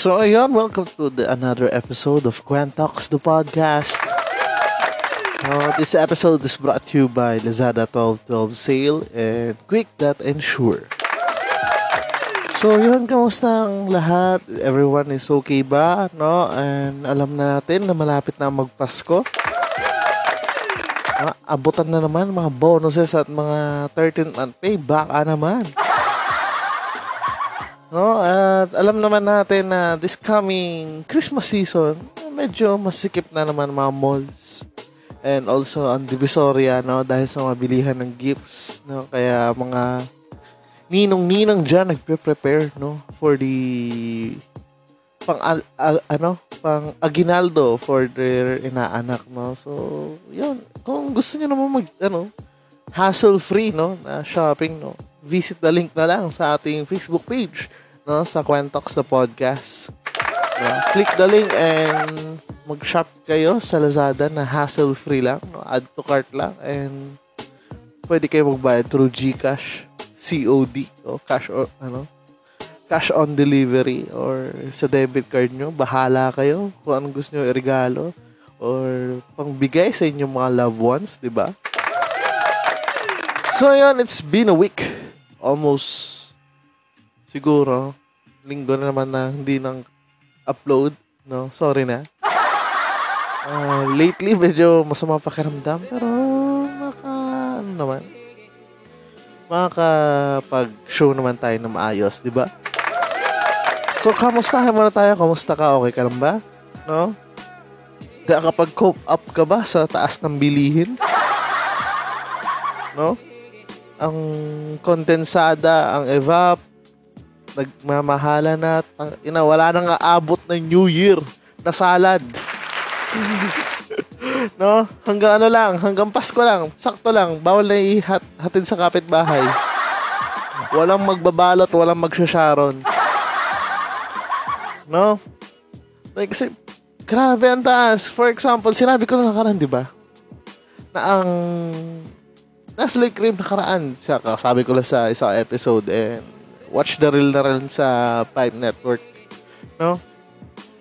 So ayun, welcome to the another episode of Talks the podcast. Uh, this episode is brought to you by Lazada 1212 Sale and Quick That Ensure. So yun, kamusta ang lahat? Everyone is okay ba? No? And alam na natin na malapit na magpasko. Uh, abutan na naman mga bonuses at mga 13th month pay. Baka naman. No, at alam naman natin na this coming Christmas season, medyo masikip na naman mga malls. And also ang Divisoria, no, dahil sa mabilihan ng gifts, no, kaya mga ninong-ninang diyan nagpe-prepare, no, for the pang al, al- ano, pang aginaldo for their inaanak, no. So, 'yun. Kung gusto niyo naman mag ano, hassle-free, no, na shopping, no, visit the link na lang sa ating Facebook page, no, sa Quentox the podcast. No, click the link and mag-shop kayo sa Lazada na hassle-free lang, no, add to cart lang and pwede kayo magbayad through GCash, COD, o cash or ano, cash on delivery or sa debit card nyo. Bahala kayo kung anong gusto nyo regalo or pangbigay sa inyong mga loved ones, di ba? So, yun, it's been a week. Almost, siguro, linggo na naman na hindi nang upload. No, sorry na. Ah, lately, medyo masama pakiramdam. Pero, maka, ano naman, makakapag-show naman tayo na maayos, di ba? So, kamustahan muna tayo. Kamusta ka? Okay ka lang ba? No? Nakakapag-cope up ka ba sa taas ng bilihin? No? Ang kondensada, ang evap, nagmamahala na, tang- ina, wala nang aabot ng New Year na salad. no? Hanggang ano lang, hanggang Pasko lang, sakto lang, bawal na ihat, hatid sa kapitbahay. Walang magbabalot, walang magsasharon. No? Like, kasi, grabe ang taas. For example, sinabi ko na nakaraan, di ba? Na ang nasa Lake Cream nakaraan. Sabi ko lang sa isang episode and watch the real na rin sa Pipe Network. No?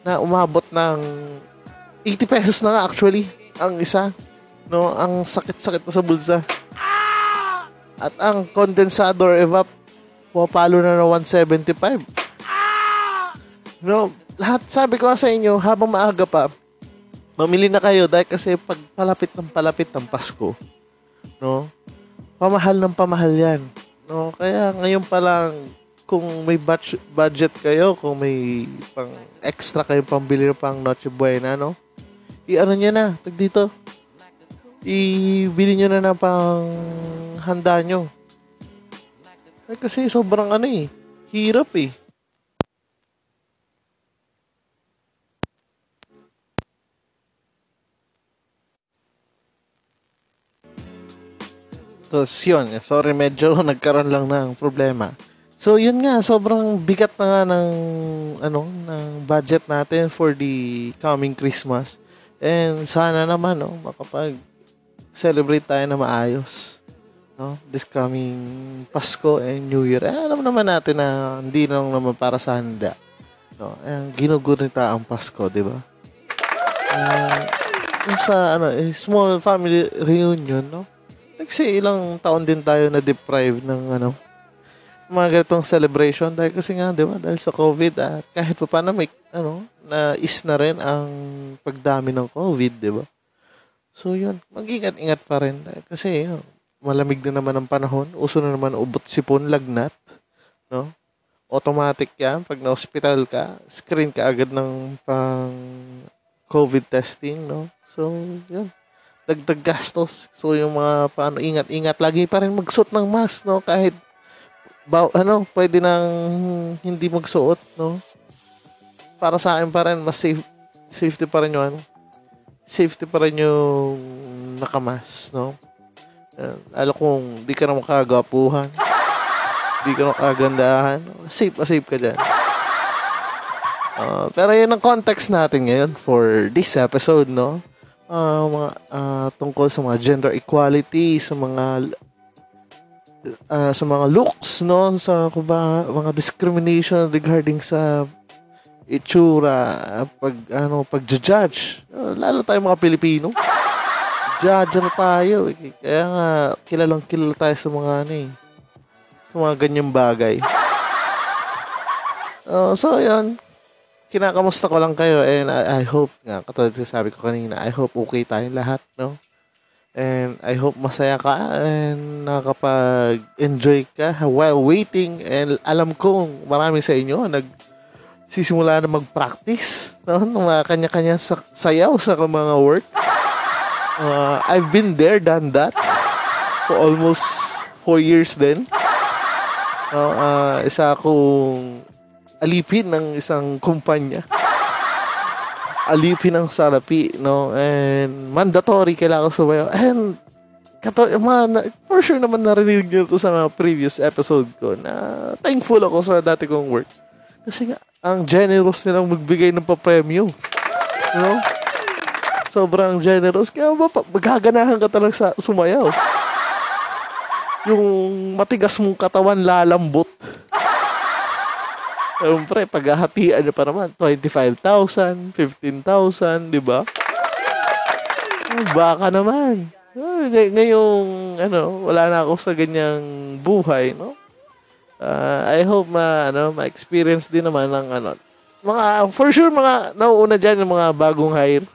Na umabot ng 80 pesos na nga actually ang isa. No? Ang sakit-sakit na sa bulsa. At ang condensador evap pupalo na ng 175. No, lahat sabi ko sa inyo, habang maaga pa, mamili na kayo dahil kasi pag palapit ng palapit ng Pasko, no, pamahal ng pamahal yan. No, kaya ngayon pa lang, kung may budget, budget kayo, kung may pang extra kayo pambili ng pang Noche Buena, no, i-ano nyo na, tag dito, ibili nyo na ng pang handa nyo. Eh, kasi sobrang ano eh, hirap eh. Tapos yun, sorry medyo nagkaroon lang ng problema. So yun nga, sobrang bigat na nga ng, ano, ng budget natin for the coming Christmas. And sana naman, no, makapag celebrate tayo na maayos. No? This coming Pasko and New Year. Eh, alam naman natin na hindi lang naman para sa handa. No? Eh, ginugunita ang Pasko, di ba? Uh, sa ano, eh, small family reunion, no? Kasi ilang taon din tayo na deprived ng ano, mga ganitong celebration dahil kasi nga, di ba, dahil sa COVID at kahit pa paano may, ano, na is na rin ang pagdami ng COVID, di ba? So, yun, mag-ingat-ingat pa rin. Kasi, yun, malamig na naman ang panahon. Uso na naman ubot sipon, lagnat. No? Automatic yan. Pag na-hospital ka, screen ka agad ng pang COVID testing. No? So, yun. Dagdag gastos. So, yung mga paano, ingat-ingat. Lagi pa rin magsuot ng mask. No? Kahit ba, ano, pwede nang hindi magsuot. No? Para sa akin pa rin, mas safe, safety pa rin yung ano, safety pa rin yung nakamas, no? Uh, alam kong di ka na makagapuhan. di ka na makagandahan. Safe pa safe ka dyan. Uh, pero yun ang context natin ngayon for this episode, no? Uh, mga, uh, tungkol sa mga gender equality, sa mga uh, sa mga looks, no? Sa kuba, mga discrimination regarding sa itsura, pag ano, pag-judge. Lalo tayo mga Pilipino judge na tayo. Eh. Kaya nga, kilalang kilala tayo sa mga ano eh. Sa mga ganyang bagay. Uh, so, yun. Kinakamusta ko lang kayo and I, I hope nga, katulad sabi ko kanina, I hope okay tayong lahat, no? And I hope masaya ka and nakapag-enjoy ka while waiting and alam ko marami sa inyo nag sisimula na mag-practice no? ng mga kanya-kanya sayaw sa mga work. Uh, I've been there, done that. For almost four years din. Uh, uh, isa akong alipin ng isang kumpanya. Alipin ng salapi, no? And mandatory kailangan sumayaw. And kato, man, for sure naman narinig niyo to sa mga previous episode ko na thankful ako sa dati kong work. Kasi nga, ang generous nilang magbigay ng pa-premyo. You know? Sobrang generous. Kaya ba, magaganahan ka talaga sa sumayaw. Yung matigas mong katawan lalambot. Siyempre, paghahatian niya pa naman, 25,000, 15,000, di ba? Baka naman. Ngay- ngayong, ano, wala na ako sa ganyang buhay, no? Uh, I hope ma, ano, ma-experience din naman ng, ano, mga, for sure, mga, nauuna dyan yung mga bagong hire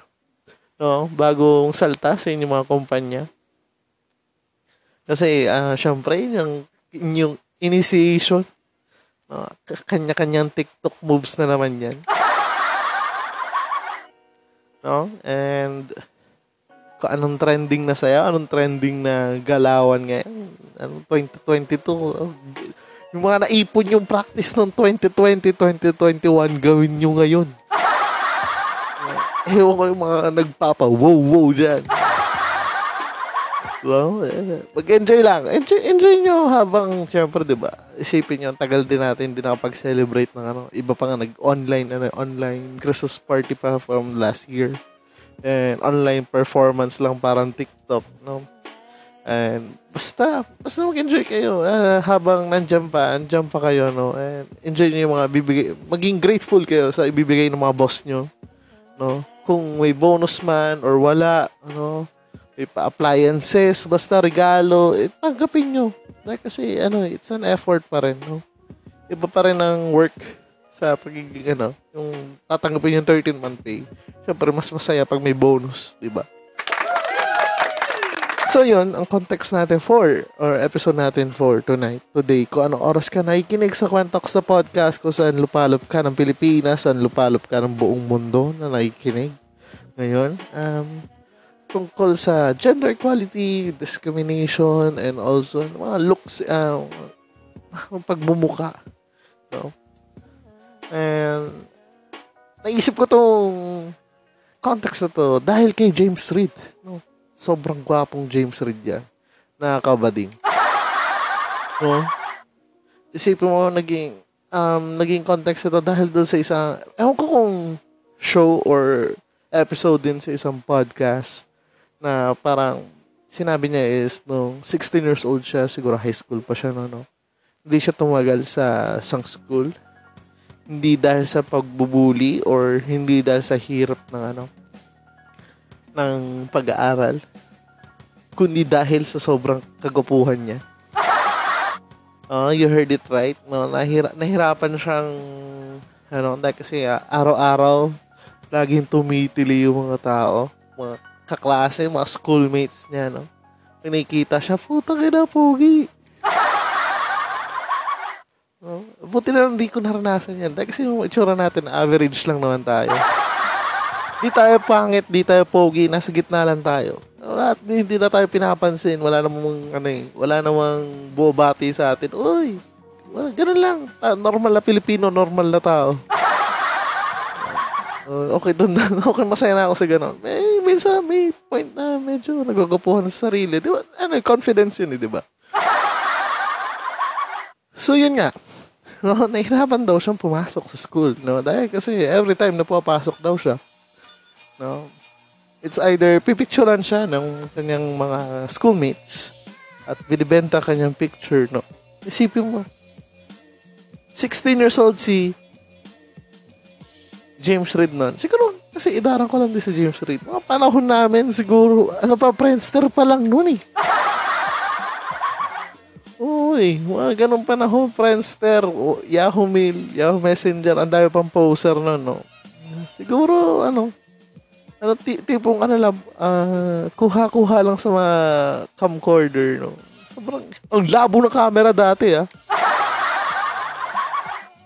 no, bagong salta sa inyong mga kumpanya. Kasi, uh, syempre, yung, yung initiation, no, kanya-kanyang TikTok moves na naman yan. No? And, kung anong trending na saya, anong trending na galawan ngayon, anong 2022, yung mga naipon yung practice ng 2020, 2021, gawin nyo ngayon. Ewan ko yung mga nagpapa wow wow dyan. Well, eh, mag-enjoy lang. Enjoy, enjoy nyo habang, siyempre, di ba, isipin nyo, tagal din natin din nakapag-celebrate ng ano, iba pa nga nag-online, ano, online Christmas party pa from last year. And online performance lang parang TikTok, no? And basta, basta mag-enjoy kayo uh, habang nandiyan pa, nandiyan pa kayo, no? And enjoy niyo yung mga bibigay, maging grateful kayo sa ibibigay ng mga boss nyo, no? kung may bonus man or wala, ano, may pa-appliances, basta regalo, eh, tanggapin nyo. Like, kasi, ano, it's an effort pa rin, no? Iba pa rin ang work sa pagiging, ano, yung tatanggapin yung 13-month pay. Siyempre, mas masaya pag may bonus, di ba? So yun, ang context natin for, or episode natin for tonight, today, kung ano oras ka nakikinig sa Kwentok sa podcast, kung saan lupalop ka ng Pilipinas, saan lupalop ka ng buong mundo na nakikinig. Ngayon, um, tungkol sa gender equality, discrimination, and also mga looks, uh, pagmumuka. No? And, naisip ko tong context na to dahil kay James Reid. No? sobrang gwapong James Reid yan. Nakakabading. No? Isipin mo, naging, um, naging context ito dahil doon sa isang, ewan ko kung show or episode din sa isang podcast na parang sinabi niya is nung 16 years old siya, siguro high school pa siya no, no? Hindi siya tumagal sa sang school. Hindi dahil sa pagbubuli or hindi dahil sa hirap ng ano, ng pag-aaral, kundi dahil sa sobrang kagupuhan niya. Oh, you heard it right. No, nahira nahirapan siyang ano, dahil kasi uh, araw-araw laging tumitili yung mga tao, mga kaklase, mga schoolmates niya, no. Pag nakikita siya, putang ina, pogi. No? Buti na lang di ko naranasan yan. Dahil kasi yung itsura natin, average lang naman tayo. Di tayo pangit, di tayo pogi, nasa gitna lang tayo. Wala, hindi na tayo pinapansin. Wala namang, ano eh, wala namang bobati sa atin. Uy, wala, ganun lang. Normal na Pilipino, normal na tao. Uh, okay, dun na. Okay, masaya na ako sa ganun. Eh, minsan may point na medyo nagagapuhan sa sarili. Di ba? Ano, confidence yun eh, di ba? So, yun nga. No, nahihirapan daw siyang pumasok sa school. No? Dahil kasi every time na pumapasok daw siya, no, it's either pipicturean siya ng kanyang mga schoolmates at binibenta kanyang picture. No? Isipin mo, 16 years old si James Reid nun. Siguro, kasi idarang ko lang din si James Reid. Mga panahon namin, siguro, ano pa, Friendster pa lang nun eh. Uy, mga ganun panahon, Friendster, Yahoo Mail, Yahoo Messenger, ang dami pang poser nun, no? Siguro, ano, ano, ti- tipong, ano lang, ah, kuha-kuha lang sa mga camcorder, no? Sobrang, ang labo ng camera dati, ah.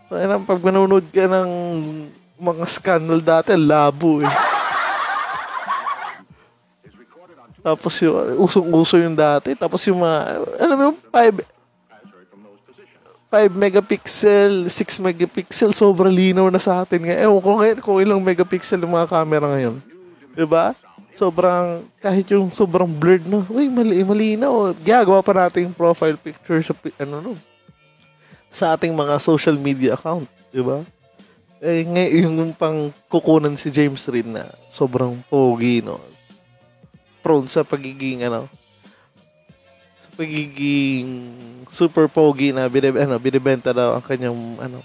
Ayun, pag manonood ka ng mga scandal dati, labo eh. Tapos yung, usong-uso yung dati. Tapos yung mga, alam mo yung 5, 5 megapixel, 6 megapixel, sobrang linaw na sa atin ngayon. Ewan ko ngayon kung ilang megapixel yung mga camera ngayon. Diba? Sobrang, kahit yung sobrang blurred na, uy, mali, malinaw. Gagawa pa natin yung profile picture sa, ano no, sa ating mga social media account. Diba? Eh, ngayon yung pang kukunan si James Reid na sobrang pogi, no? Prone sa pagiging, ano, sa pagiging super pogi na binib, ano, binibenta daw ang kanyang, ano,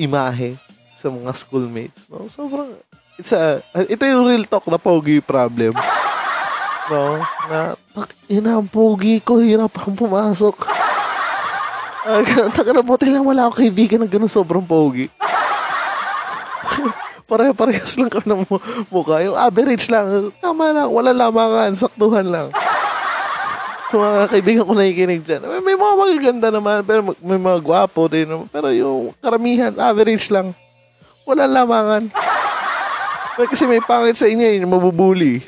imahe sa mga schoolmates. No? Sobrang, it's a, ito yung real talk na pogi problems. No? Na, ina, ang pogi ko, hirap ang pumasok. Ah, taka na buti lang wala akong kaibigan na ganun sobrang pogi. Pare-parehas lang kami ng mu- mukha. Yung average lang. Tama lang. Wala lamangan. Saktuhan lang. So mga kaibigan ko nakikinig dyan. May, may mga magaganda naman. Pero may mga gwapo din. Pero yung karamihan, average lang. Wala lamangan. Kasi may pangit sa inyo, yun yung mabubuli.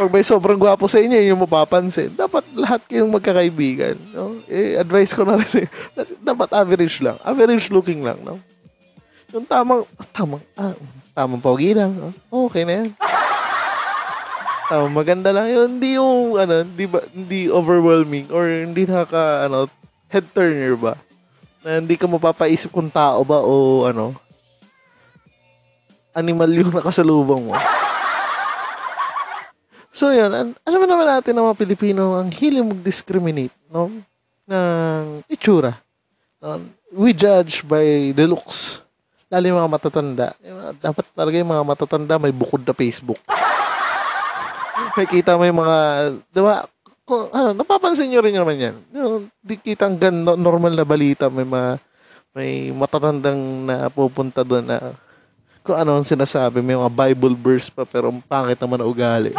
Pag may sobrang gwapo sa inyo, yun yung mapapansin. Dapat lahat kayong magkakaibigan. No? Eh, advice ko na rin. Dapat average lang. Average looking lang. No? Yung tamang, tamang, ah, tamang pogi lang. no? Okay na yan. Tamang maganda lang yun. Hindi yung, ano, hindi, ba, hindi overwhelming or hindi nakaka, ano, head turner ba? Na hindi ka mapapaisip kung tao ba o, ano, animal yung nakasalubong mo. So, yun. An- alam naman natin na mga Pilipino ang hiling mag-discriminate, no? Ng itsura. No? We judge by the looks. Lalo yung mga matatanda. Dapat talaga yung mga matatanda may bukod na Facebook. Nakikita mo yung mga, di ba, kung, ano, napapansin nyo rin naman yan. Yung, di kitang gan, no- normal na balita, may mga, may matatandang na pupunta doon na kung ano ang sinasabi, may mga Bible verse pa pero ang pangit naman na ugali.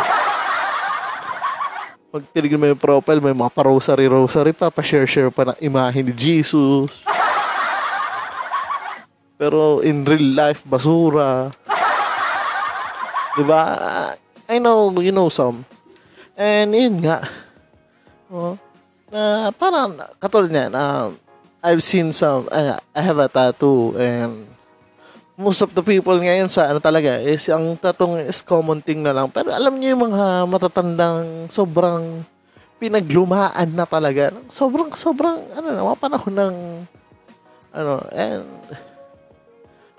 Pag tinignan mo yung profile, may mga pa-rosary-rosary pa, pa-share-share pa ng imahe ni Jesus. Pero in real life, basura. Diba? I know, you know some. And yun nga. Oh, na parang, katulad niyan, um, I've seen some, uh, I have a tattoo and most of the people ngayon sa ano talaga is ang tatong is common thing na lang. Pero alam niyo yung mga matatandang sobrang pinaglumaan na talaga. Sobrang, sobrang, ano na, mga panahon ng, ano, and,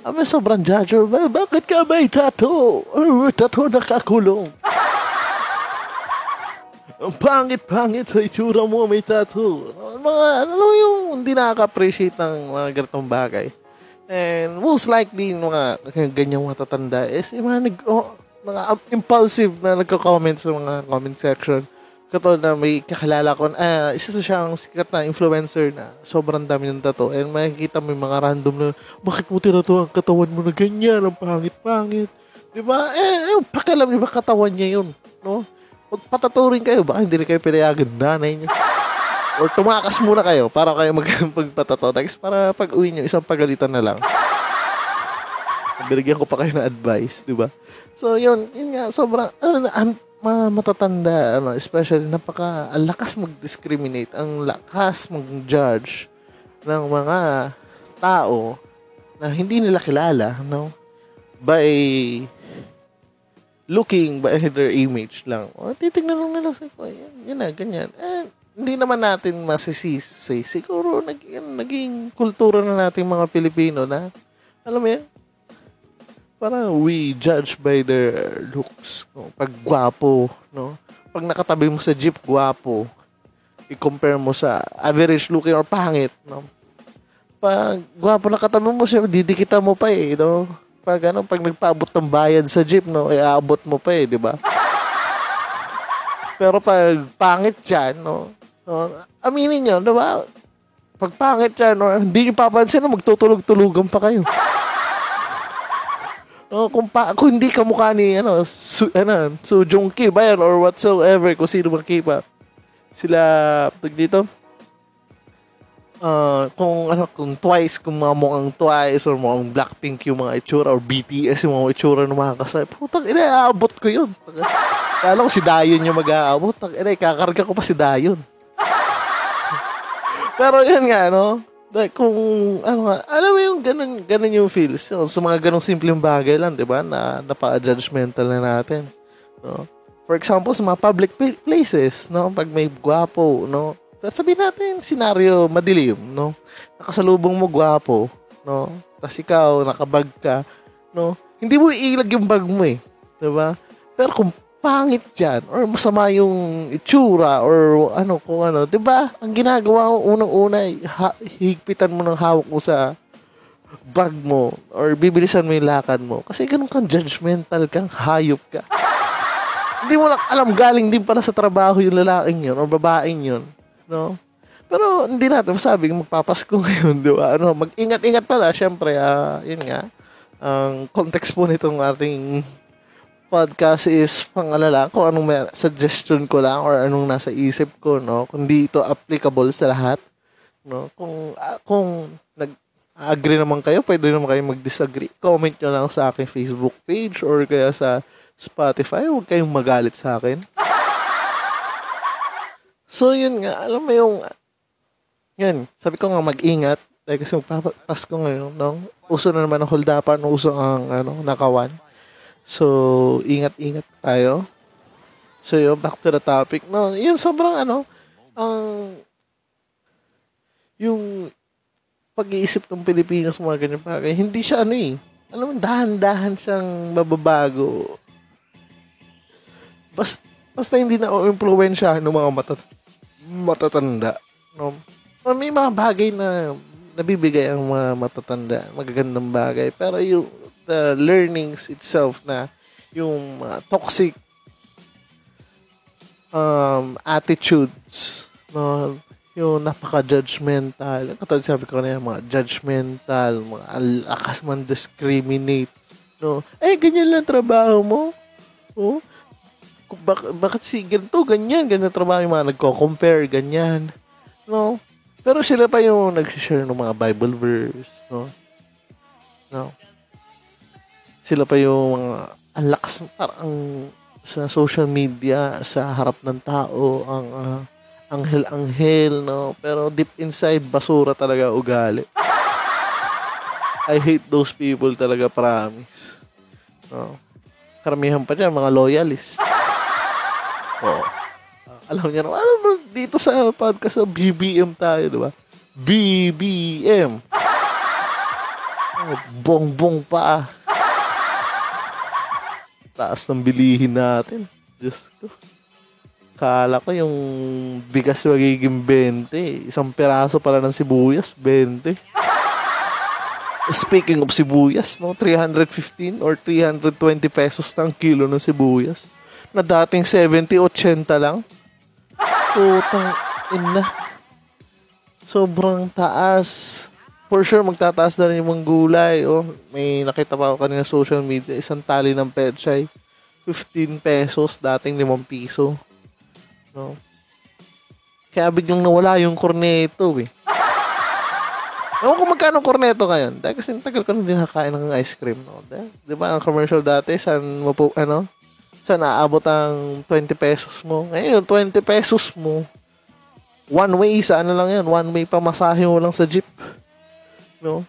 kami sobrang judger. "Ba- Bakit ka may tattoo? Tattoo nakakulong. Ang pangit-pangit sa itsura mo, may tattoo. Mga, ano yung hindi nakaka-appreciate ng mga ganitong bagay. And most likely, mga ganyang matatanda is yung mga, nag, oh, mga impulsive na nagko-comment sa mga comment section. Katulad na may kakilala ko, ah, isa sa siyang sikat na influencer na sobrang dami ng tato. And makikita mo yung mga random na, bakit mo tinato ang katawan mo na ganyan, ang pangit-pangit. Di ba? Eh, eh pakialam niyo ba katawan niya yun? No? magpataturin kayo. Baka hindi rin kayo pinayagan nanay niyo. Or tumakas muna kayo para kayo magpagpatato. Tapos para pag uwi niyo, isang pagalitan na lang. Binigyan ko pa kayo ng advice, di ba? So, yun, yun nga, sobrang, ang ma- matatanda, ano, especially, napaka, ang mag-discriminate, ang lakas mag-judge ng mga tao na hindi nila kilala, no? By looking by their image lang. O, titignan lang nila sa ko, yan, yan na, ganyan. Eh, hindi naman natin masisisi. Siguro, nag, yan, naging kultura na natin mga Pilipino na, alam mo yan, parang we judge by their looks. No? Pag gwapo, no? Pag nakatabi mo sa jeep, gwapo. I-compare mo sa average looking or pangit, no? Pag gwapo nakatabi mo siya, didikita mo pa eh, no? Pag ano, pag nagpaabot ng bayad sa jeep, no, iaabot mo pa eh, di ba? Pero pag pangit yan, no, no aminin nyo, di ba? Pag pangit yan, no, hindi nyo papansin na magtutulog-tulugan pa kayo. No, kung, pa, kung hindi ka mukha ni, ano, su, ano, Su Jong Ki ba yan, or whatsoever, kung sino bang K-pop. Sila, tag dito, uh, kung ano kung twice kung mga mukhang twice or mukhang Blackpink yung mga itsura or BTS yung mga itsura ng mga kasay. Putang ina aabot ko yun. Kala ko si Dayon yung mag-aabot. Putang ina kakarga ko pa si Dayon. Pero yun nga no like, kung ano nga alam mo yung ganun, ganun yung feels so, sa mga ganung simpleng bagay lang di ba na napaka-judgmental na natin no for example sa mga public places no pag may gwapo no sabihin natin, senaryo madilim, no? Nakasalubong mo gwapo, no? Tapos ikaw, nakabag ka, no? Hindi mo iilag yung bag mo eh. Diba? Pero kung pangit yan, or masama yung itsura, or ano, kung ano, di ba? Ang ginagawa mo, unang-una, ha- higpitan mo ng hawak mo sa bag mo, or bibilisan mo yung lakad mo. Kasi ganun kang judgmental kang hayop ka. Hindi mo lang alam, galing din pala sa trabaho yung lalaking yun, or babaeng yun no? Pero hindi natin masabi magpapasko ngayon, di ba? Ano, mag-ingat-ingat pala, syempre, uh, yun nga, ang context po nitong ating podcast is pangalala kung anong may suggestion ko lang or anong nasa isip ko, no? Kung di ito applicable sa lahat, no? Kung, uh, kung nag agree naman kayo, pwede naman kayo mag-disagree. Comment nyo lang sa aking Facebook page or kaya sa Spotify. Huwag kayong magalit sa akin. So, yun nga, alam mo yung, yun, sabi ko nga mag-ingat, dahil kasi magpapasko ngayon, no? Uso na naman ang holdapan, uso ang, ano, nakawan. So, ingat-ingat tayo. So, yun, back to the topic. No, yun, sobrang, ano, ang, yung, pag-iisip ng Pilipinas mga ganyan bagay, hindi siya, ano eh, alam mo, dahan-dahan siyang mababago. Basta, basta hindi na o-impluensya ng mga mata matatanda. No? May mga bagay na nabibigay ang mga matatanda, magagandang bagay. Pero yung the learnings itself na yung uh, toxic um, attitudes, no? yung napaka-judgmental. Katulad sabi ko na mga judgmental, mga alakas man discriminate. No? Eh, ganyan lang trabaho mo. Oh, bak- bakit si ganito, ganyan, ganyan trabaho yung mga nagko-compare, ganyan. No? Pero sila pa yung nag-share ng mga Bible verse, no? No? Sila pa yung mga ang lakas parang sa social media sa harap ng tao ang uh, anghel-anghel no pero deep inside basura talaga ugali I hate those people talaga promise no karamihan pa dyan mga loyalists Oo. Uh, alam niya naman, alam mo, dito sa podcast sa BBM tayo, di ba? BBM. Oh, bong-bong pa. Taas ng bilihin natin. Diyos ko. Kala ko yung bigas magiging 20. Isang peraso pala ng sibuyas, 20. Speaking of sibuyas, no, 315 or 320 pesos ng kilo ng sibuyas na dating 70-80 lang. Putang ina. Sobrang taas. For sure, magtataas na rin yung mga gulay. Oh, may nakita pa ako kanina social media, isang tali ng pechay. 15 pesos, dating 5 piso. No? Kaya biglang nawala yung corneto eh. Ewan ko magkano corneto ngayon. Dahil kasi tagal ko na din nakakain ng ice cream. No? Di ba ang commercial dati, saan mo ano, saan naabot ang 20 pesos mo. Ngayon, 20 pesos mo, one way sa ano lang yan, one way pamasahe mo lang sa jeep. No?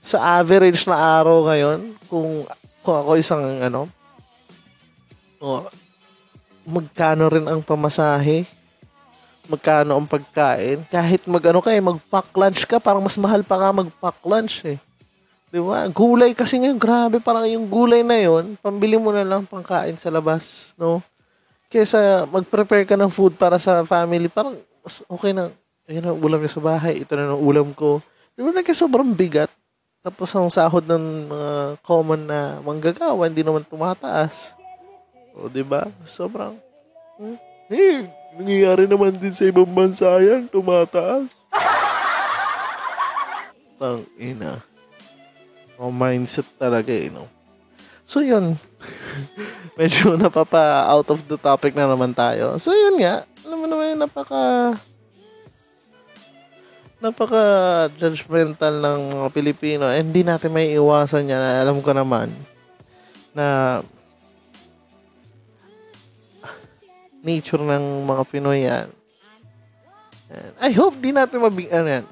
Sa average na araw ngayon, kung, kung ako isang ano, oh, magkano rin ang pamasahe magkano ang pagkain. Kahit mag-ano ka eh, mag-pack lunch ka, parang mas mahal pa nga mag-pack lunch eh. Di ba? Gulay kasi ngayon, grabe, parang yung gulay na yon pambili mo na lang pangkain sa labas, no? Kesa mag-prepare ka ng food para sa family, parang okay na, ayun ang ulam niya sa bahay, ito na ng ulam ko. Di ba? Like, sobrang bigat. Tapos ang sahod ng mga common na manggagawa, hindi naman tumataas. O, di ba? Sobrang, hmm? Eh, nangyayari naman din sa ibang bansa yan, tumataas. Tang ina. O mindset talaga eh, no? So, yun. Medyo napapa out of the topic na naman tayo. So, yun nga. Alam mo naman, napaka napaka judgmental ng mga Pilipino. Eh, hindi natin may iwasan yan. Alam ko naman na nature ng mga Pinoy yan. And I hope di natin mabig, ano yan,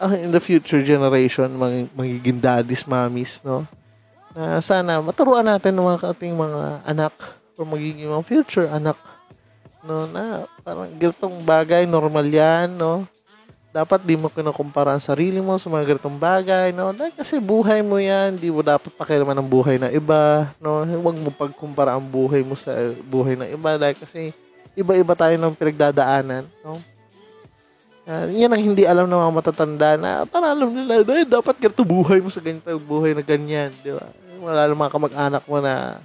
uh, in the future generation, mag, magiging daddies, mommies, no? Na sana maturuan natin ng mga ating mga anak or magiging mga future anak no na parang ganitong bagay normal yan no dapat di mo kinukumpara ang sarili mo sa mga ganitong bagay no dahil kasi buhay mo yan di mo dapat pakialaman ng buhay ng iba no huwag mo pagkumpara ang buhay mo sa buhay ng iba dahil kasi iba-iba tayo ng pinagdadaanan. No? Uh, yan ang hindi alam ng mga matatanda na para alam nila, dahil dapat ganito buhay mo sa ganito buhay na ganyan. Di ba? Wala lang mga kamag-anak mo na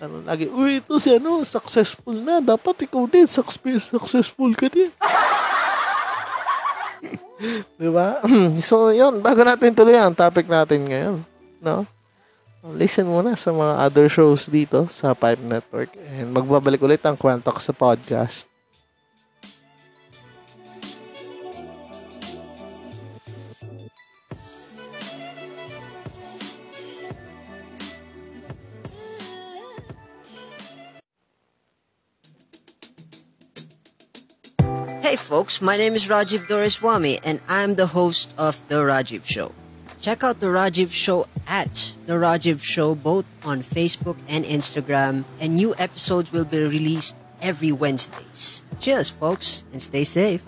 ano, lagi, uy, ito si ano, successful na. Dapat ikaw din, success, successful ka din. di ba? so, yun, bago natin tuloy ang topic natin ngayon. No? listen muna sa mga other shows dito sa Pipe Network. And magbabalik ulit ang ko sa podcast. Hey folks, my name is Rajiv Doreswamy and I'm the host of The Rajiv Show. Check out The Rajiv Show at The Rajiv Show both on Facebook and Instagram, and new episodes will be released every Wednesdays. Cheers, folks, and stay safe.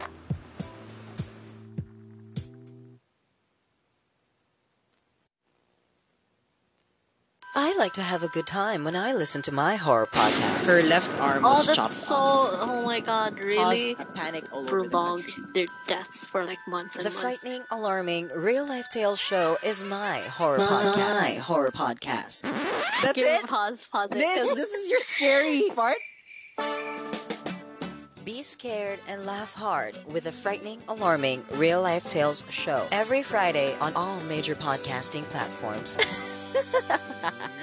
I like to have a good time when I listen to my horror podcast. Her left arm oh, was that's chopped so. off. Oh my god, really? Caused a panic all over the their deaths for like months and The months. The frightening, alarming, real life tales show is my horror My podcast. horror podcast. That's Give it. Pause, pause it. This, 'cause- this is your scary part. Be scared and laugh hard with the frightening, alarming, real life tales show every Friday on all major podcasting platforms.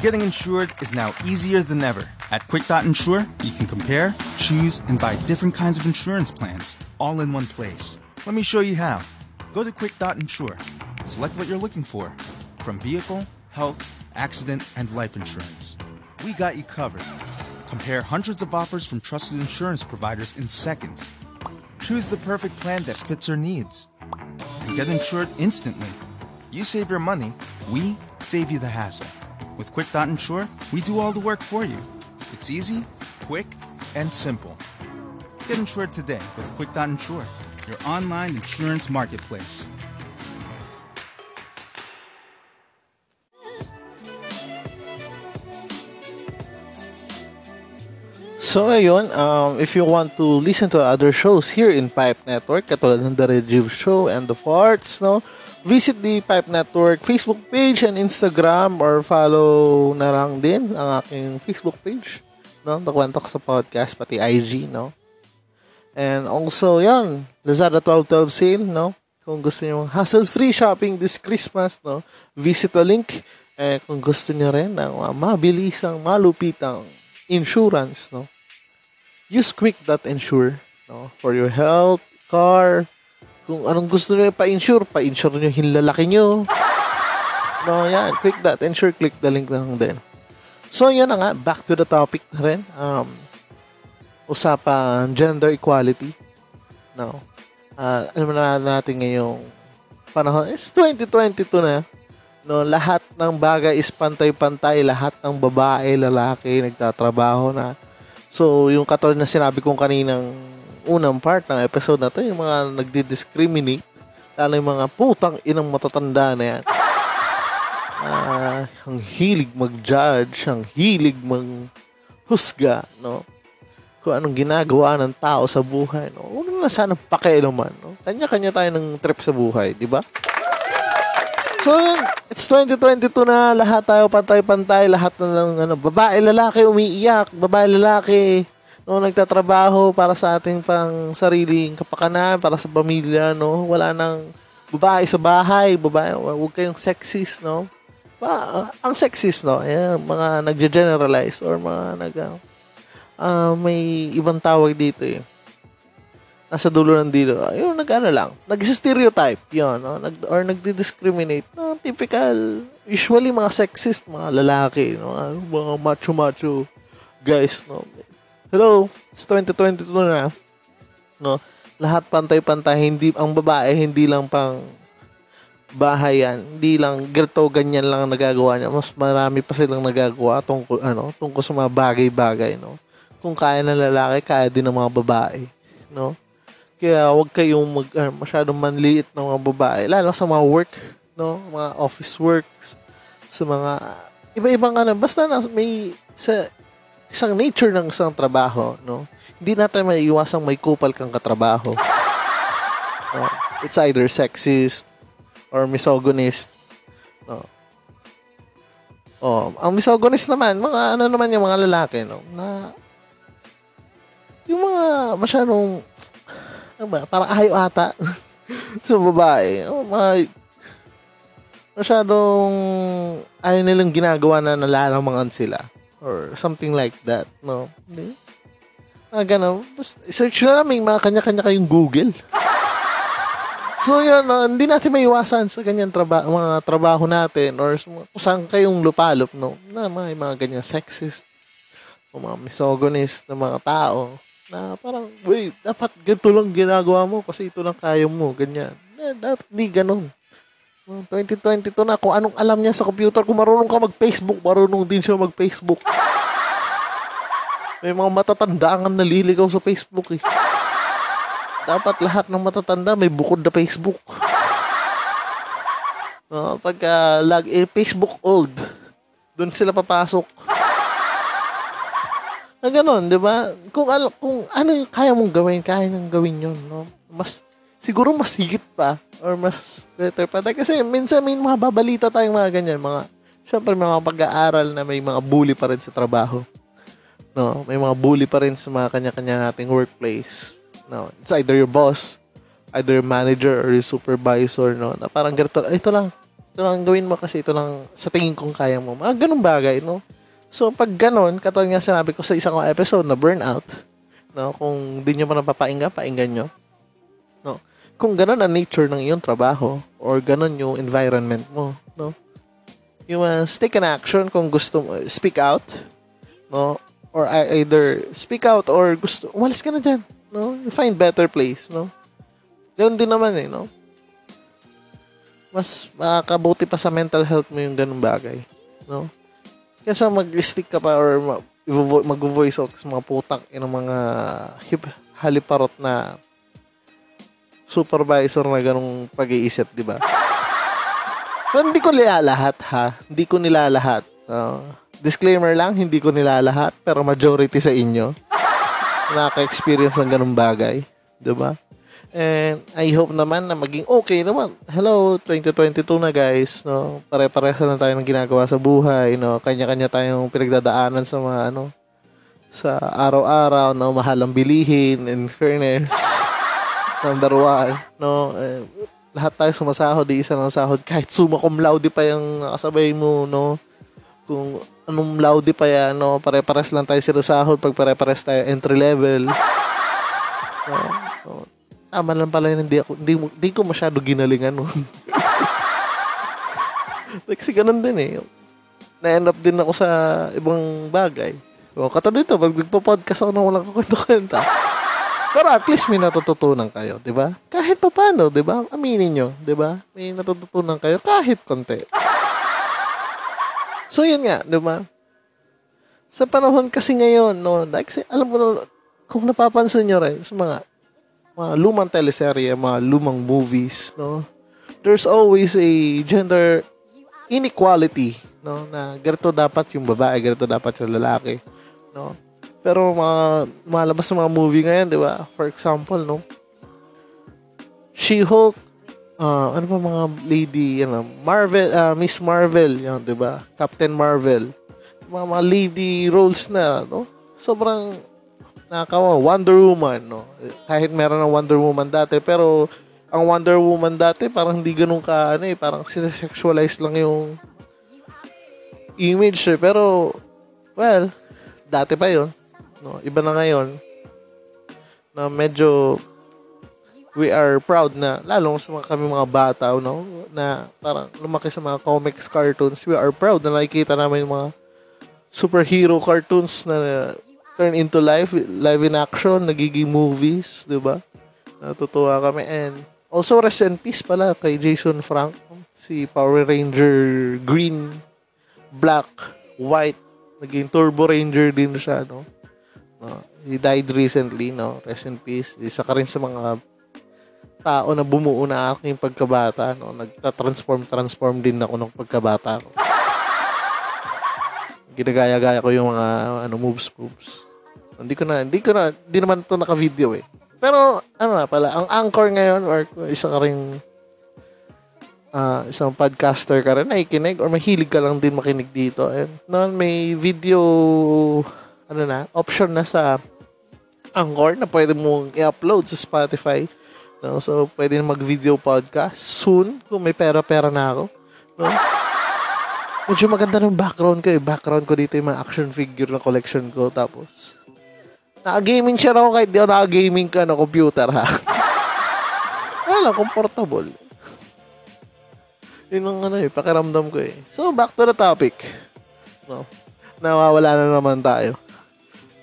Getting insured is now easier than ever. At Quick.insure, you can compare, choose, and buy different kinds of insurance plans all in one place. Let me show you how. Go to Quick.insure. Select what you're looking for from vehicle, health, accident, and life insurance. We got you covered. Compare hundreds of offers from trusted insurance providers in seconds. Choose the perfect plan that fits your needs. And get insured instantly. You save your money, we save you the hassle. With Quick Dot Insure, we do all the work for you. It's easy, quick, and simple. Get insured today with Quick Dot Insure, your online insurance marketplace. So ayun, um, if you want to listen to other shows here in Pipe Network, katulad ng The Rejuve Show and The Farts, no? Visit the Pipe Network Facebook page and Instagram or follow na lang din ang aking Facebook page, no? The Kwentok sa podcast, pati IG, no? And also, yan, Lazada 1212 sale, no? Kung gusto niyo hassle-free shopping this Christmas, no? Visit the link. Eh, kung gusto niyo rin ng mabilisang, malupitang insurance, no? Use quick.insure, no? For your health, car, kung anong gusto niyo pa-insure, pa-insure niyo yung lalaki niyo. No, yan, quick.insure, click the link lang din. So, yan na nga, back to the topic na rin. Um, usapan gender equality. No. Uh, alam na natin ngayong panahon, it's 2022 na. No, lahat ng bagay is pantay-pantay, lahat ng babae, lalaki nagtatrabaho na. So, yung katulad na sinabi kong kaninang unang part ng episode na to, yung mga nagdi-discriminate, lalo yung mga putang inang matatanda na yan. Uh, ang hilig mag-judge, ang hilig mag-husga, no? Kung anong ginagawa ng tao sa buhay, no? Huwag na sana pakialaman, no? Kanya-kanya tayo ng trip sa buhay, di ba? So, it's 2022 na lahat tayo pantay-pantay, lahat na ng ano, babae, lalaki umiiyak, babae, lalaki no, nagtatrabaho para sa ating pang sariling kapakanan, para sa pamilya, no. Wala nang babae sa bahay, babae, huwag kayong sexist, no. Ba, ang sexist, no, eh, mga nagge-generalize or mga nag uh, may ibang tawag dito eh nasa dulo ng dilo. Ayun, nag-ano lang. Nag-stereotype, yun, no? Nag, or nagdi-discriminate. No, typical, usually mga sexist, mga lalaki, no? mga macho-macho guys, no? Hello, it's 2022 na, no? Lahat pantay-pantay, hindi, ang babae, hindi lang pang bahay yan. Hindi lang, ganito, ganyan lang ang nagagawa niya. Mas marami pa silang nagagawa tungkol, ano, tungkol sa mga bagay-bagay, no? Kung kaya ng lalaki, kaya din ng mga babae, no? Kaya wag kayong mag, uh, masyadong manliit ng mga babae. Lalo sa mga work, no? Mga office works. Sa mga iba-ibang ano. Basta na, may sa isang nature ng isang trabaho, no? Hindi natin may iwasang may kupal kang katrabaho. No? It's either sexist or misogynist. No? Oh, ang misogynist naman, mga ano naman yung mga lalaki, no? Na yung mga masyadong ano ba, parang ayaw ata sa babae. Oh, my, masyadong ayaw nilang ginagawa na nalalamangan sila. Or something like that. No? Hindi? Ah, ganun. Search na namin mga kanya-kanya kayong Google. So, yun, no, hindi natin maiwasan sa ganyan traba- mga trabaho natin or kung saan kayong lupalop, no? Na may mga ganyan sexist o mga misogynist na mga tao na parang, wait, dapat ganito lang ginagawa mo kasi ito lang kaya mo, ganyan. Na, dapat di ganun. 2022 na, kung anong alam niya sa computer, kung marunong ka mag-Facebook, marunong din siya mag-Facebook. May mga matatanda ang naliligaw sa Facebook eh. Dapat lahat ng matatanda may bukod na Facebook. No, pagka lag eh, Facebook old, doon sila papasok. Na ganun, di ba? Kung, al- kung ano yung kaya mong gawin, kaya nang gawin yun, no? Mas, siguro mas higit pa, or mas better pa. Kasi minsan may mga babalita tayong mga ganyan, mga, syempre mga pag-aaral na may mga bully pa rin sa trabaho. No, may mga bully pa rin sa mga kanya-kanya nating workplace. No, it's either your boss, either your manager or your supervisor, no, na parang ganito, "Ay, ito lang, ito lang gawin mo kasi ito lang sa tingin kong kaya mo. Mga ganung bagay, no? So, pag ganon, katulad nga sinabi ko sa isang episode na burnout, no, kung di nyo pa napapainggan, painggan nyo. No? Kung ganon ang nature ng iyong trabaho, or ganon yung environment mo, no? You must take an action kung gusto mo. Speak out. No? Or either speak out or gusto, umalis ka na dyan. No? You find better place. No? Ganun din naman eh. No? Mas makakabuti pa sa mental health mo yung ganung bagay. No? Kesa mag-stick ka pa or mag-voice out sa mga putak ng mga hip, haliparot na supervisor na ganung pag-iisip, di ba? Hindi ko nilalahat ha. Hindi ko nilalahat. Uh, disclaimer lang, hindi ko nilalahat. Pero majority sa inyo nakaka-experience ng ganung bagay. Di ba? And I hope naman na maging okay naman. Hello, 2022 na guys. No? Pare-pareho na tayo ng ginagawa sa buhay. No? Kanya-kanya tayong pinagdadaanan sa mga ano sa araw-araw no mahalang bilihin in fairness number one no eh, lahat tayo sumasahod di isa ng sahod kahit summa cum pa yung nakasabay mo no kung anong laude pa yan no pare-pares lang tayo sinasahod pag pare-pares tayo entry level no, no. Tama lang pala yun hindi ako hindi, hindi ko masyado ginalingan no kasi ganun din eh na-end up din ako sa ibang bagay o katulad dito pag nagpo-podcast ako na walang kakwento-kwenta pero at least may natututunan kayo, di ba? Kahit pa paano, di ba? Aminin nyo, di ba? May natututunan kayo kahit konti. So, yun nga, di ba? Sa panahon kasi ngayon, no, like, alam mo, kung napapansin nyo rin, sa mga, mga lumang teleserye, mga lumang movies, no, there's always a gender inequality, no, na ganito dapat yung babae, ganito dapat yung lalaki, no. Pero mga malabas na mga movie ngayon, di ba? For example, no? She-Hulk, ah, ano pa mga lady, ano, Marvel, ah, Miss Marvel, yun, di ba? Captain Marvel. Mga, mga lady roles na, no? Sobrang nakakawa. Wonder Woman, no? Kahit meron ng Wonder Woman dati, pero ang Wonder Woman dati, parang hindi ganun ka, ano eh, parang sexualize lang yung image eh. Pero, well, dati pa yon no iba na ngayon na medyo we are proud na lalo sa mga kami mga bata no na parang lumaki sa mga comics cartoons we are proud na nakikita namin yung mga superhero cartoons na turn into life live in action nagiging movies di ba natutuwa kami and also rest in peace pala kay Jason Frank si Power Ranger green black white naging Turbo Ranger din siya no No, he died recently, no? Rest in peace. Isa ka rin sa mga tao na bumuo na aking pagkabata, no? Nagta-transform-transform din ako nung pagkabata ko. Ginagaya-gaya ko yung mga ano moves moves. Hindi ko na hindi ko na hindi naman to naka-video eh. Pero ano na pala, ang anchor ngayon or isa ka ring ah, isang podcaster ka rin, nakikinig or mahilig ka lang din makinig dito. And noon may video ano na, option na sa Anchor na pwede mong i-upload sa Spotify. No? So, pwede na mag-video podcast soon kung may pera-pera na ako. No? Medyo maganda ng background ko eh. Background ko dito yung mga action figure na collection ko. Tapos, naka-gaming siya ako kahit di ako naka-gaming ka na computer ha. Wala, comfortable. Yun ang ano eh, pakiramdam ko eh. So, back to the topic. No? Nawawala na naman tayo.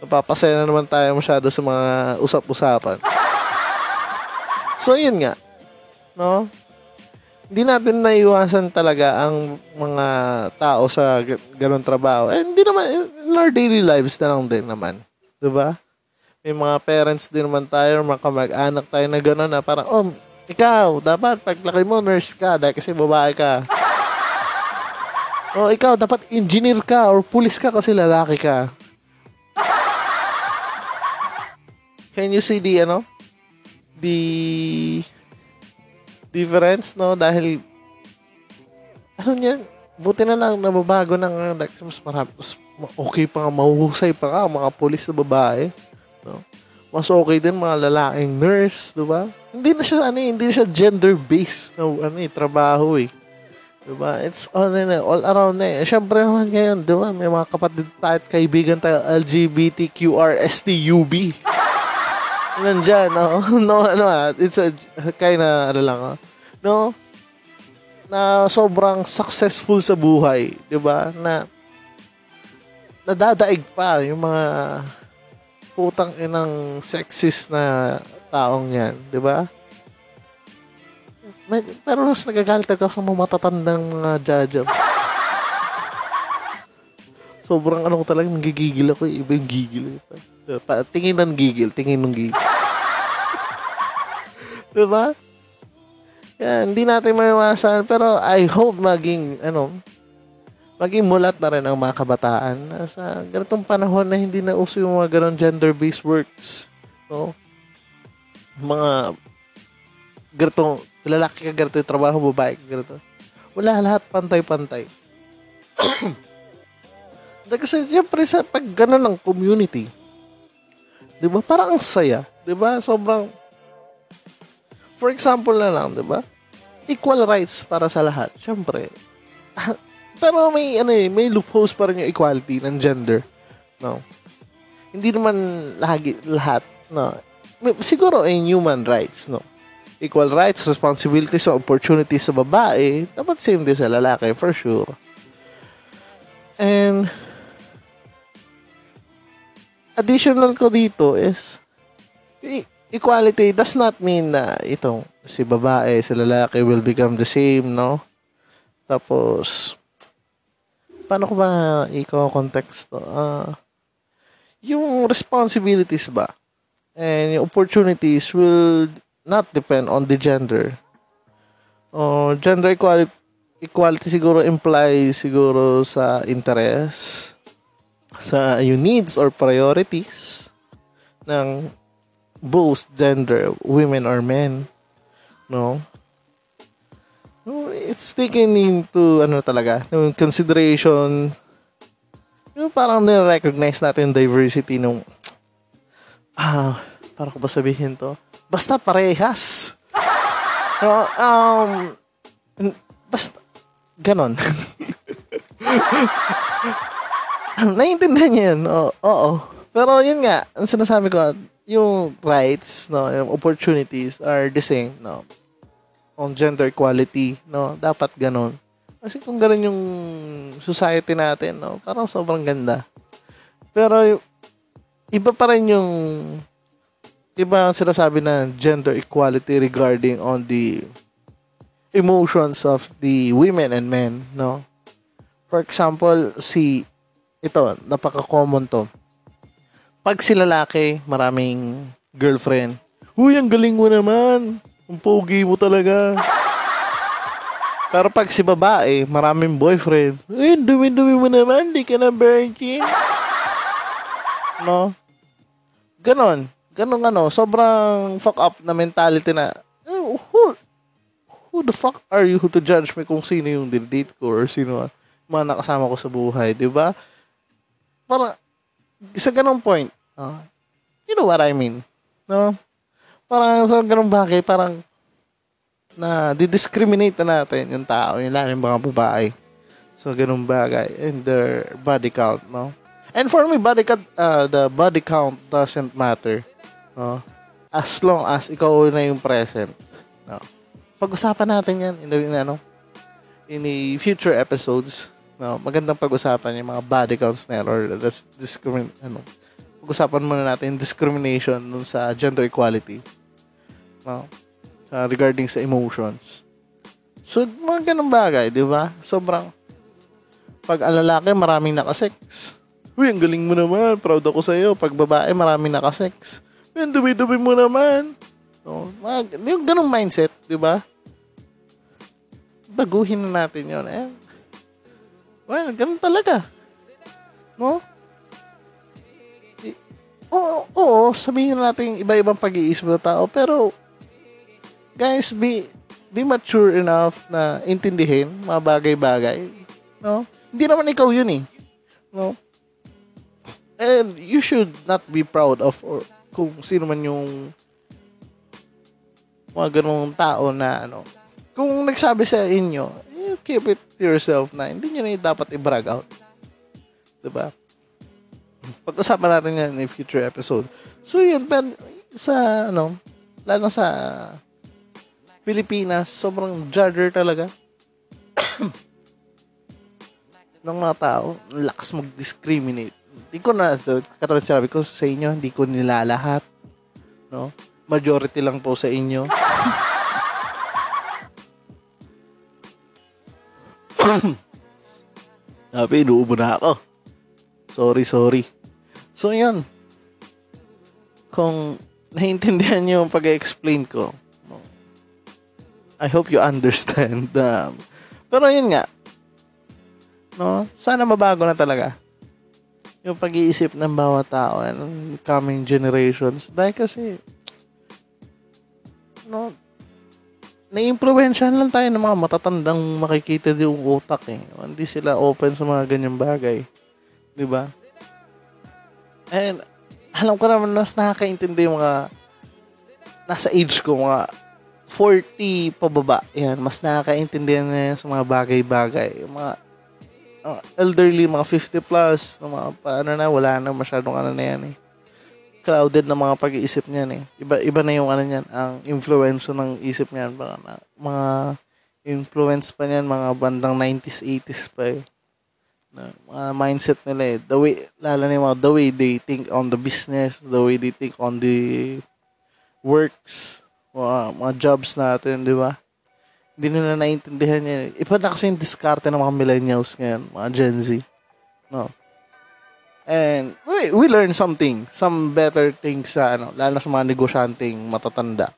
Napapasaya na naman tayo masyado sa mga usap-usapan. So, yun nga. No? Hindi natin naiwasan talaga ang mga tao sa ganong trabaho. Eh, hindi naman, in our daily lives na lang din naman. 'Di ba? May mga parents din naman tayo, mga kamag-anak tayo na gano'n na parang, oh, ikaw, dapat paglaki mo, nurse ka dahil kasi babae ka. oh, ikaw, dapat engineer ka or pulis ka kasi lalaki ka. Can you see the, ano, the difference, no? Dahil, ano niyan, buti na lang nababago ng, like, mas marami, mas okay pa nga, mahuhusay pa nga, mga pulis na babae? Mas okay din mga lalaking nurse, di ba? Hindi na siya, ano, eh, hindi siya gender-based na, ano, eh, trabaho, eh. Diba? It's all, in, all around na eh. Siyempre naman ngayon, di ba? May mga kapatid tayo at kaibigan tayo, LGBTQRSTUB. Nandyan, no? no, ano ah, it's a, kind na, ano lang, ah. no? na sobrang successful sa buhay, 'di ba? Na nadadaig pa yung mga putang inang sexist na taong 'yan, 'di ba? Pero mas nagagalit ako sa mga matatandang mga jaja. Sobrang ano ko talaga, nagigigil ako. eh. Iba yung gigil. eh. Pa, tingin ng gigil, tingin ng gigil. diba? Yan, hindi natin maiwasan. Pero I hope maging, ano, maging mulat na rin ang mga kabataan sa ganitong panahon na hindi na uso yung mga ganon gender-based works. No? Mga ganitong lalaki ka ganito yung trabaho, babae ka ganito. Wala lahat pantay-pantay. Kasi siyempre sa pag ganun ng community, di ba, parang ang saya. Di ba? Sobrang, for example na lang, di ba? Equal rights para sa lahat. Siyempre. Pero may, ano eh, may loopholes pa rin yung equality ng gender. No? Hindi naman lagi, lahat. No? Siguro ay human rights, no? Equal rights, responsibilities, opportunities sa babae, dapat same din sa lalaki, for sure. And, additional ko dito is, e- equality does not mean na itong si babae, si lalaki will become the same, no? Tapos, paano ko ba i-context to? Ah, yung responsibilities ba and yung opportunities will not depend on the gender. Oh, gender equality equality siguro implies siguro sa interest, sa yung needs or priorities ng both gender, women or men. No? It's taken into ano talaga, yung consideration yung parang nire-recognize natin yung diversity nung ah, para ko ba sabihin to? Basta parehas. No, um, basta, ganon. Naiintindihan niya yun. Oo, oo. Pero yun nga, ang sinasabi ko, yung rights, no, yung opportunities are the same, no. On gender equality, no, dapat ganon. Kasi kung ganon yung society natin, no, parang sobrang ganda. Pero iba pa rin yung iba ang sinasabi na gender equality regarding on the emotions of the women and men, no? For example, si ito, napaka-common to. Pag si lalaki, maraming girlfriend. Uy, ang galing mo naman. Ang pogi mo talaga. Pero pag si babae, maraming boyfriend. Ang dumi-dumi mo naman. Di ka na virgin. No? Ganon. Ganon ano. Sobrang fuck up na mentality na, eh, who, who the fuck are you to judge me kung sino yung date ko or sino mga nakasama ko sa buhay, di ba? Para sa ganong point, ah, you know what I mean? No? Parang sa ganong bagay, parang na didiscriminate na natin yung tao, yung lalo yung mga babae. So, ganung bagay. And their body count, no? And for me, body count, uh, the body count doesn't matter. No? As long as ikaw na yung present. No? Pag-usapan natin yan in the, ano, in the future episodes. No? Magandang pag-usapan yung mga body counts na or that's discrimin ano. Pag-usapan muna natin discrimination dun sa gender equality. No? Sa- regarding sa emotions. So, mga ganun bagay, di ba? Sobrang, pag ang lalaki, maraming nakasex. Uy, ang galing mo naman. Proud ako sa'yo. Pag babae, maraming nakasex. Uy, ang dumi-dumi mo naman. So, mga, yung ganung mindset, di ba? Baguhin na natin yun. Eh, well, ganun talaga. No? Oo, oo, sabihin natin iba-ibang pag-iisip ng tao, pero guys, be be mature enough na intindihin mga bagay-bagay. No? Hindi naman ikaw yun eh. No? And you should not be proud of or kung sino man yung mga ganung tao na ano. Kung nagsabi sa inyo, you keep it to yourself na hindi nyo na dapat i-brag out. Diba? Pag-usapan natin yan in future episode. So yun, pero sa ano, lalo sa Pilipinas, sobrang judger talaga. ng mga tao, lakas mag-discriminate. Hindi ko na, katulad sinabi ko sa inyo, hindi ko nilalahat. No? Majority lang po sa inyo. Sabi, inuubo na ako. Sorry, sorry. So, yan. Kung naiintindihan niyo yung pag-explain ko, I hope you understand. Um, pero yun nga, no, sana mabago na talaga yung pag-iisip ng bawat tao and coming generations. Dahil kasi, no, na-influensyahan lang tayo ng mga matatandang makikita yung utak eh. Hindi sila open sa mga ganyang bagay. Ba? And, alam ko naman mas nakakaintindi yung mga nasa age ko, mga 40 pababa. Yan, mas nakakaintindihan na sa mga bagay-bagay. Yung mga uh, elderly, mga 50 plus, na mga paano na, wala na masyadong ano na yan eh crowded na mga pag-iisip niyan eh. Iba iba na yung ano niyan, ang influence ng isip niyan mga, mga influence pa niyan mga bandang 90s 80s pa eh. Na, mga mindset nila eh. The way, lalo na the way they think on the business, the way they think on the works, mga, mga jobs natin, di ba? Hindi nila naiintindihan yan. eh. Iba na kasi yung diskarte ng mga millennials ngayon, mga Gen Z. No? And we, we learn something, some better things sa ano, lalo sa mga negosyanteng matatanda.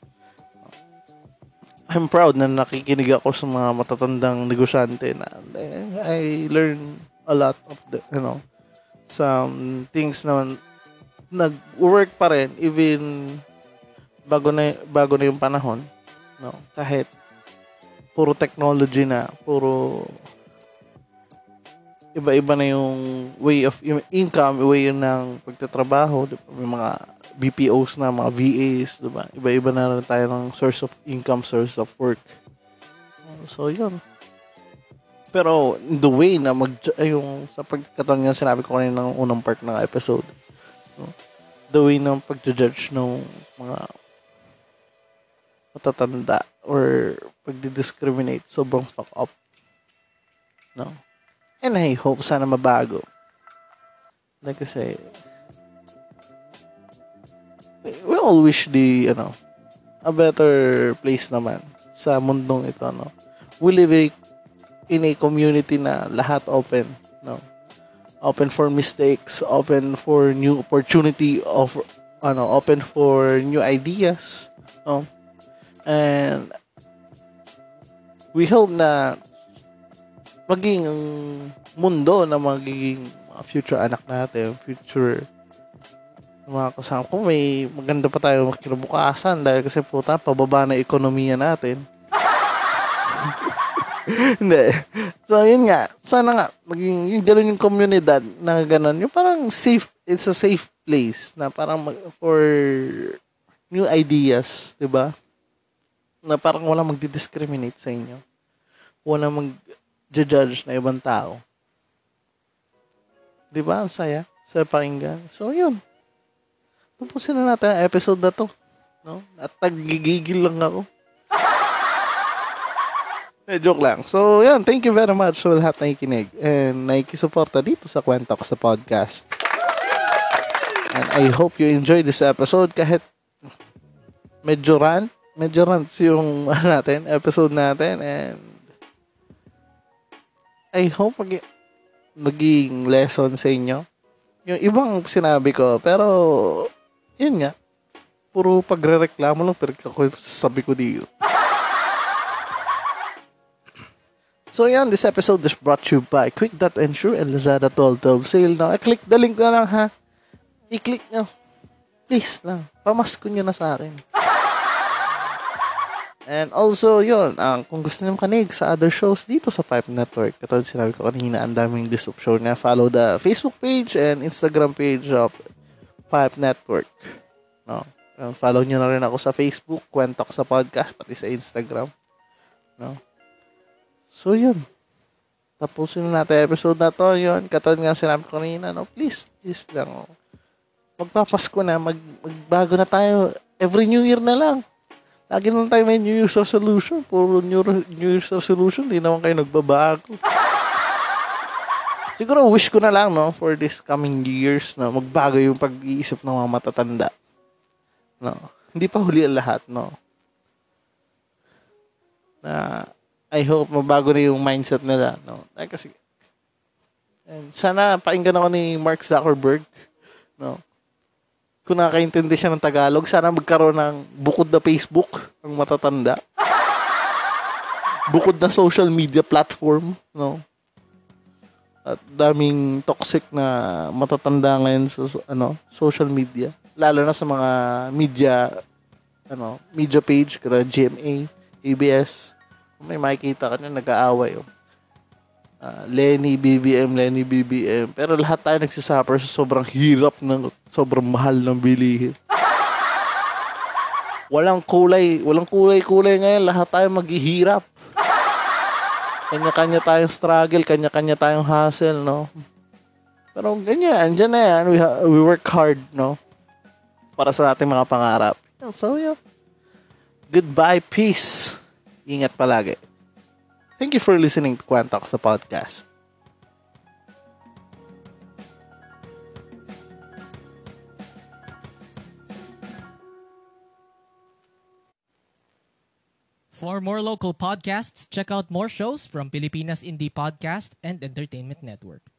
I'm proud na nakikinig ako sa mga matatandang negosyante na I learn a lot of the, you know, some things na nag-work pa rin even bago na bago na yung panahon, no? Kahit puro technology na, puro iba-iba na yung way of income, way ng pagtatrabaho, di ba? may mga BPOs na, mga VAs, di ba? Iba-iba na rin tayo ng source of income, source of work. So, yun. Pero, the way na mag, yung, sa pagkataon nga sinabi ko kanina ng unang part ng episode, no? the way ng pag-judge ng mga matatanda or pagdi-discriminate, sobrang fuck up. No? And I hope sana mabago. Like I say, we all wish the, ano, a better place naman sa mundong ito, no? We live in a community na lahat open, no? Open for mistakes, open for new opportunity, of, ano, open for new ideas, no? And we hope na maging mundo na magiging future anak natin, future mga kasama ko, may maganda pa tayo kinabukasan dahil kasi puta, pababa na ekonomiya natin. Hindi. So, yun nga. Sana nga, maging, yung gano'n yung komunidad na gano'n, yung parang safe, it's a safe place na parang for new ideas, di ba? Na parang wala magdi-discriminate sa inyo. Wala mag-judge na ibang tao. Di ba? Ang saya. Sa pakinggan. So, yun. Tapusin na natin ang episode na to. No? At nagigigil lang ako. Eh, joke lang. So, yan. Thank you very much sa lahat na ikinig. And nakikisuporta dito sa Kwentok sa podcast. And I hope you enjoyed this episode kahit medyo rant. Medyo rant yung ano natin, episode natin. And I hope mag- maging lesson sa inyo. Yung ibang sinabi ko, pero yun nga, puro pagre-reklamo lang pero sabi ko dito. So yan, this episode is brought to you by Quick.ensure and Lazada 1212 sale now. I-click the link na lang ha. I-click nyo. Please lang. Pamasko nyo na sa akin. And also, yun, ang kung gusto niyo kanig sa other shows dito sa Pipe Network, katulad sinabi ko kanina, ang daming disrupt show na. Follow the Facebook page and Instagram page of Pipe Network. No? And follow nyo na rin ako sa Facebook, Kwentok sa podcast, pati sa Instagram. No? So, yun. Tapusin na natin episode na to. Yun, katulad nga sinabi ko kanina, no? Please, please lang. Oh. Magpapasko na, mag, magbago na tayo. Every New Year na lang. Lagi naman tayo may New Year's resolution. Puro New, New Year's resolution. Di naman kayo nagbabago. Siguro wish ko na lang, no, for this coming years, no, magbago yung pag-iisip ng mga matatanda. No. Hindi pa huli ang lahat, no. Na I hope mabago na yung mindset nila, no. Ay, kasi and sana pakinggan ako ni Mark Zuckerberg, no. Kung nakakaintindi siya ng Tagalog, sana magkaroon ng bukod na Facebook ang matatanda. Bukod na social media platform, no at daming toxic na matatanda ngayon sa ano social media lalo na sa mga media ano media page kada GMA ABS may makikita ka na nag-aaway oh. Uh, Lenny BBM Lenny BBM pero lahat tayo nagsisuffer sa sobrang hirap ng sobrang mahal ng bilihin walang kulay walang kulay-kulay ngayon lahat tayo maghihirap kanya-kanya tayong struggle, kanya-kanya tayong hustle, no? Pero ganyan, andyan na yan. We, ha- we work hard, no? Para sa ating mga pangarap. So, yeah. Goodbye, peace. Ingat palagi. Thank you for listening to Quantox, the podcast. For more local podcasts, check out more shows from Pilipinas Indie Podcast and Entertainment Network.